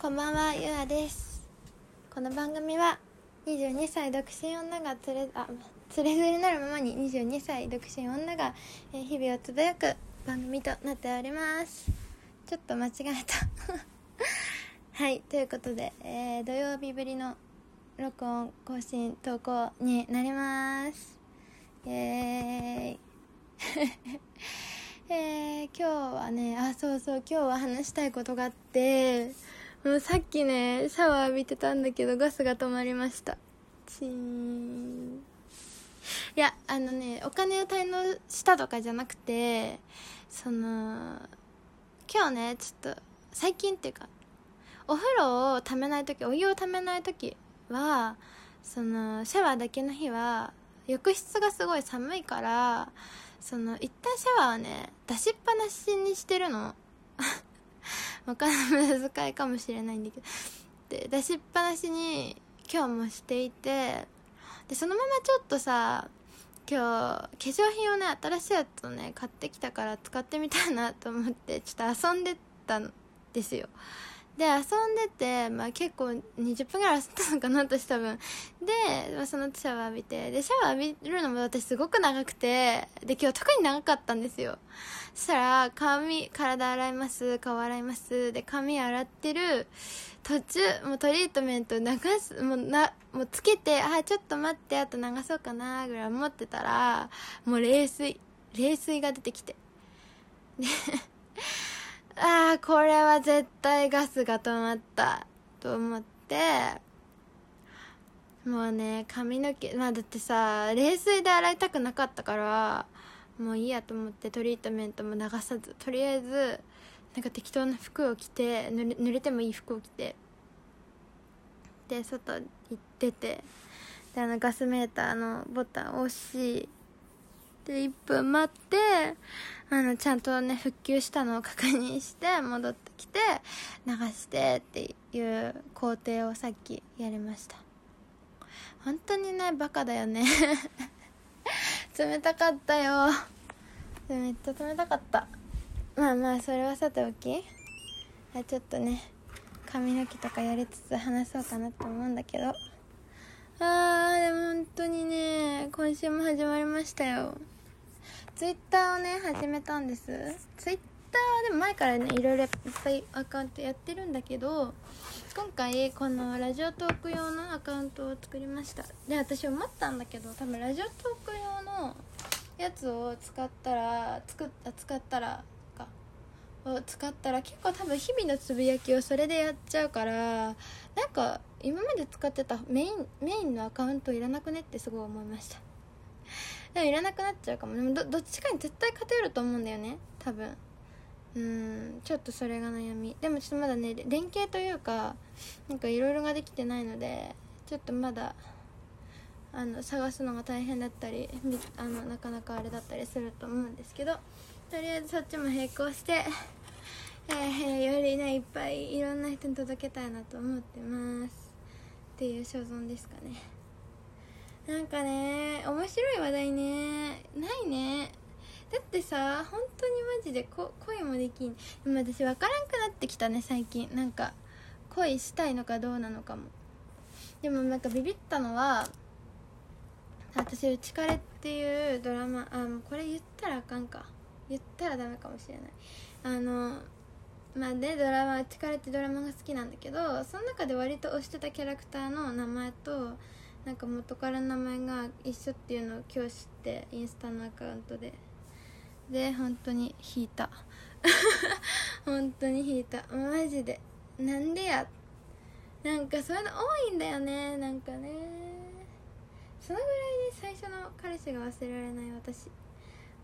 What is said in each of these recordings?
こんばんはゆあです。この番組は22歳独身女がつれあつれづれなるままに22歳独身女が、日々をつぶやく番組となっております。ちょっと間違えた。はいということで、えー土曜日ぶりの録音更新投稿になります。イエーイ。えー、今日はねあそうそう今日は話したいことがあってもうさっきねシャワー浴びてたんだけどガスが止まりました。チーン。いやあのねお金を滞納したとかじゃなくてその今日ねちょっと最近っていうかお風呂をためない時お湯をためない時はそのシャワーだけの日は浴室がすごい寒いからその一旦シャワーをね出しっぱなしにしてるの。わかんない無駄遣いかもしれないんだけど。で出しっぱなしに今日もしていてでそのままちょっとさ今日化粧品をね新しいやつをね買ってきたから使ってみたいなと思ってちょっと遊んでたんですよ。で遊んでて、まあ、結構20分ぐらい遊んだのかな私多分。で、まあ、その後シャワー浴びてでシャワー浴びるのも私すごく長くてで今日特に長かったんですよ。そしたら髪体洗います顔洗いますで髪洗ってる途中もうトリートメント流すもうなもうつけてあちょっと待ってあと流そうかなぐらい思ってたらもう冷水冷水が出てきて。でああこれは絶対ガスが止まったと思って。もうね髪の毛まあだってさ冷水で洗いたくなかったからもういいやと思ってトリートメントも流さず。とりあえずなんか適当な服を着て濡れ濡れてもいい服を着て。で外行っててであのガスメーターのボタンを押しで1分待ってあのちゃんとね復旧したのを確認して戻ってきて流してっていう工程をさっきやりました。本当にねバカだよね。冷たかったよ。めっちゃ冷たかった。まあまあそれはさておき。ちょっとね髪の毛とかやりつつ話そうかなと思うんだけど。あーでも本当にね今週も始まりましたよ。ツイッターをね始めたんです。ツイッターでも前からねいろいろいっぱいアカウントやってるんだけど今回このラジオトーク用のアカウントを作りました。で私思ったんだけど多分ラジオトーク用のやつを使ったら作った使ったらを使ったら結構多分日々のつぶやきをそれでやっちゃうからなんか今まで使ってたメインメインのアカウントいらなくねってすごい思いました。でもいらなくなっちゃうかも。でもどっちかに絶対勝てると思うんだよね。多分。うん。ちょっとそれが悩み。でもちょっとまだね連携というかなんかいろいろができてないのでちょっとまだあの探すのが大変だったりあのなかなかあれだったりすると思うんですけど。とりあえずそっちも並行して、えーよりねいっぱいいろんな人に届けたいなと思ってますっていう所存ですかね。なんかね面白い話題ね。ないね。だってさ本当にマジでこ恋もできん。でも私分からんくなってきたね最近。なんか恋したいのかどうなのかも。でもなんかビビったのは私「うちカレ」っていうドラマあもうこれ言ったらあかんか。言ったらダメかもしれない。あのまあでドラマ「うちカレ」ってドラマが好きなんだけどその中で割と推してたキャラクターの名前となんか元から名前が一緒っていうのを今日知ってインスタのアカウントで。で本当に引いた。本当に引いた。マジで。なんでや？なんかそういうの多いんだよね。なんかね。そのぐらいに最初の彼氏が忘れられない私。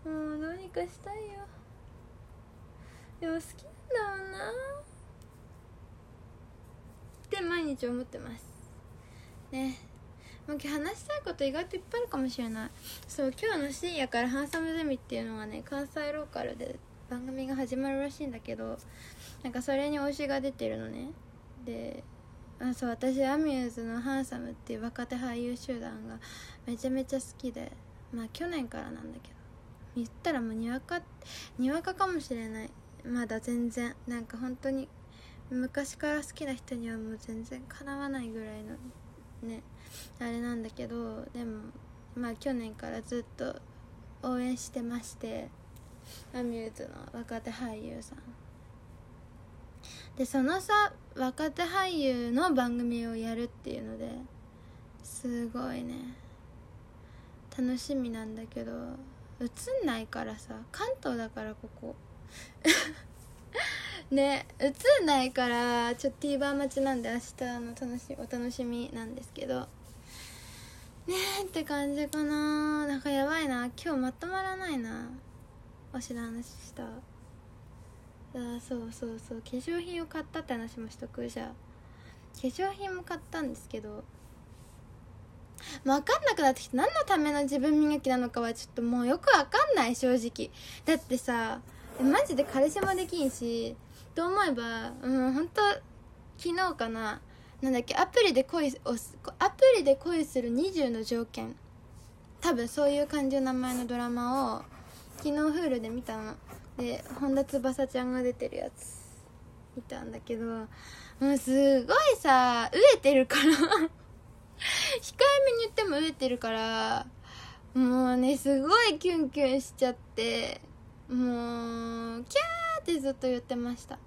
もうどうにかしたいよ。でも好きなんだもんな。って毎日思ってます。ね。もう今日話したいこと意外といっぱいあるかもしれない。そう今日の深夜から「ハンサムゼミ」っていうのがね関西ローカルで番組が始まるらしいんだけどなんかそれに推しが出てるのね。であそう私アミューズの「ハンサム」っていう若手俳優集団がめちゃめちゃ好きでまあ去年からなんだけど。言ったらもうにわかにわかかもしれない。まだ全然。なんか本当に昔から好きな人にはもう全然かなわないぐらいのねあれなんだけどでもまあ去年からずっと応援してましてアミューズの若手俳優さん。でそのさ若手俳優の番組をやるっていうのですごいね。楽しみなんだけど。映んないからさ関東だからここ。ね映んないからちょっと TVer 待ちなんで明日の楽しお楽しみなんですけど。ねえって感じかな。なんかやばいな。今日まとまらないな。推しの話した。あそうそうそう。化粧品を買ったって話もしとく。じゃあ化粧品も買ったんですけど。分かんなくなってきて何のための自分磨きなのかはちょっともうよく分かんない正直。だってさマジで彼氏もできんしと思えばうん本当昨日かななんだっけアプリで恋をアプリで恋する20の条件。多分そういう感じの名前のドラマを昨日フールで見たの。で本田翼ちゃんが出てるやつ。見たんだけどもうすごいさ飢えてるから。控えめに言っても飢えてるからもうねすごいキュンキュンしちゃってもうキャーってずっと言ってました。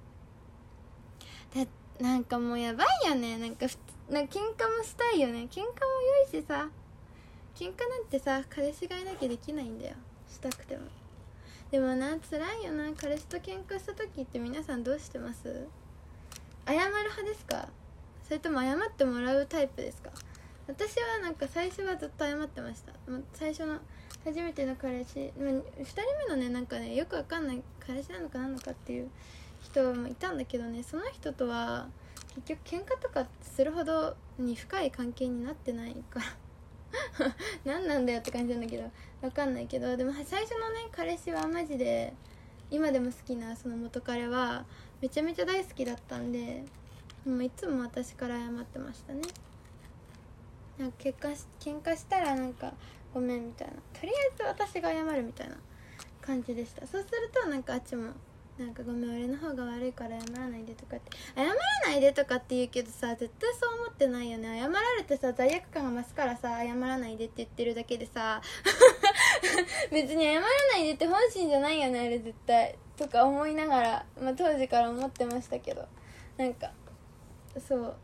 だなんかもうやばいよね。なんかなんか喧嘩もしたいよね。喧嘩も良いしさ。喧嘩なんてさ彼氏がいなきゃできないんだよ。したくても。でもな辛いよな。彼氏と喧嘩した時って皆さんどうしてます？謝る派ですか？それとも謝ってもらうタイプですか？私はなんか最初はずっと謝ってました。最初の初めての彼氏、2人目のねなんかねよくわかんない彼氏なのかなのかっていう人もいたんだけどねその人とは結局喧嘩とかするほどに深い関係になってないから。何なんだよって感じなんだけど分かんないけど。でも最初のね彼氏はマジで今でも好きなその元彼はめちゃめちゃ大好きだったんでもういつも私から謝ってましたね。なんか結果し喧嘩したらなんかごめんみたいな。とりあえず私が謝るみたいな感じでした。そうするとなんかあっちもなんかごめん俺の方が悪いから謝らないでとかって。謝らないでとかって言うけどさ絶対そう思ってないよね。謝られてさ罪悪感が増すからさ謝らないでって言ってるだけでさ 別に謝らないでって本心じゃないよねあれ絶対。とか思いながら、まあ、当時から思ってましたけど。なんかそう。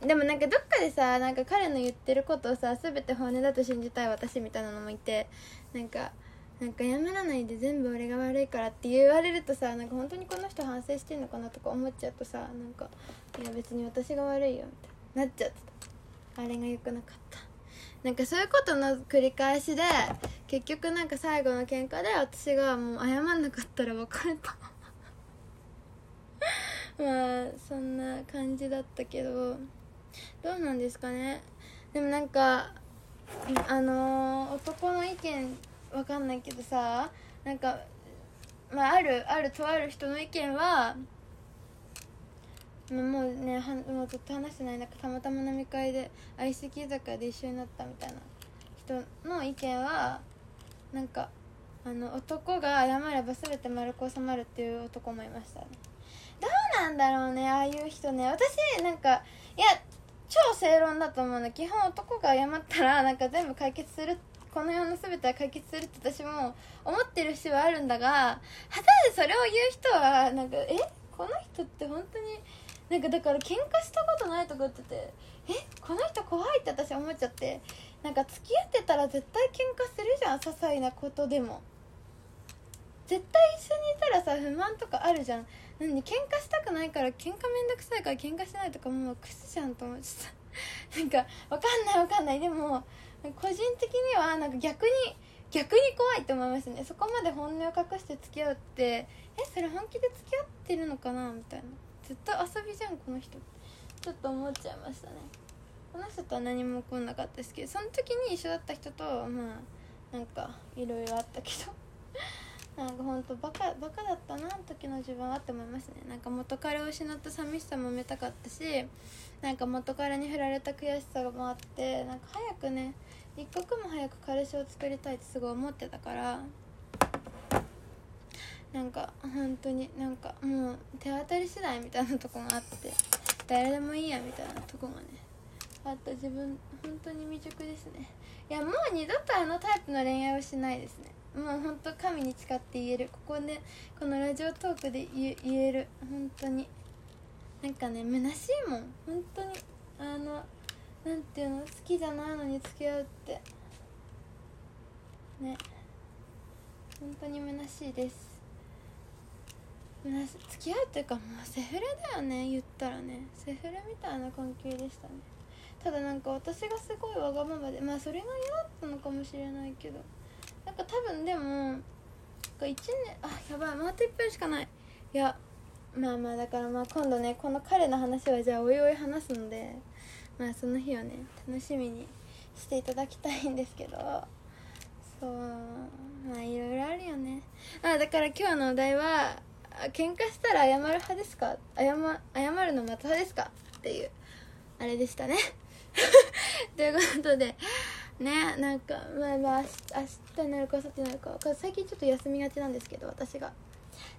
でもなんかどっかでさなんか彼の言ってることをさ全て本音だと信じたい私みたいなのもいてなんかなんか謝らないで全部俺が悪いからって言われるとさなんか本当にこの人反省してんのかなとか思っちゃうとさなんかいや別に私が悪いよみたいななっちゃってた。あれが良くなかった。なんかそういうことの繰り返しで結局なんか最後の喧嘩で私がもう謝んなかったら別れた。まあそんな感じだったけど。どうなんですかね。でもなんかあのー、男の意見わかんないけどさなんかまああるあるとある人の意見はもうねはもうずっと話してないなんかたまたま飲み会で相席居酒屋で一緒になったみたいな人の意見はなんかあの男が謝れば全て丸く収まるっていう男もいましたね。どうなんだろうねああいう人ね。私なんかいや超正論だと思うの。基本男が謝ったらなんか全部解決するこの世の全ては解決するって私も思ってる節はあるんだが果たしてそれを言う人はなんかえ？この人って本当になんかだから喧嘩したことないとか言っててえ？この人怖いって私思っちゃってなんか付き合ってたら絶対喧嘩するじゃん些細なことでも。絶対一緒にいたらさ不満とかあるじゃん。何喧嘩したくないから喧嘩めんどくさいから喧嘩しないとかもうクソじゃんと思っちゃった。なんかわかんないわかんない。でも個人的にはなんか逆に逆に怖いって思いますね。そこまで本音を隠して付き合うってえそれ本気で付き合ってるのかな？みたいな。絶対遊びじゃんこの人。ちょっと思っちゃいましたね。この人とは何も起こんなかったですけどその時に一緒だった人とまあなんかいろいろあったけど。なんかほんとバカバカだったな時の自分はって思いますね。なんか元彼を失った寂しさも埋めたかったしなんか元彼に振られた悔しさもあってなんか早くね一刻も早く彼氏を作りたいってすごい思ってたからなんか本当になんかもう手当たり次第みたいなとこがあって誰でもいいやみたいなとこがねあった自分本当に未熟ですね。いやもう二度とあのタイプの恋愛をしないですね。もう本当神に誓って言える。ここでこのラジオトークで言える。本当に。なんかね虚しいもん。本当に。あのなんていうの？好きじゃないのに付き合うって。ね。本当に虚しいです。付き合うっていうかもうセフレだよね。言ったらね。セフレみたいな関係でしたね。ただなんか私がすごいわがままでまあそれが嫌だったのかもしれないけど。か多分でも1年あやばいまた1分しかない。いやまあまあだからまあ今度ねこの彼の話はじゃあおいおい話すのでまあその日をね楽しみにしていただきたいんですけど。そうまあいろいろあるよね。あだから今日のお題は喧嘩したら謝る派ですか？謝謝るの待つ派ですか？っていうあれでしたね。ということでねなんかまあまあ明日になるかさってなるか最近ちょっと休みがちなんですけど私が。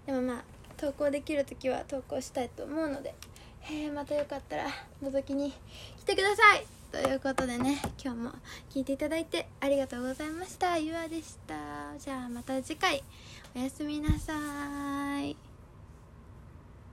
でもまあ投稿できる時は投稿したいと思うので。えー、またよかったら覗きに来てください。ということでね今日も聞いていただいてありがとうございました。ゆあでした。じゃあまた次回。おやすみなさい。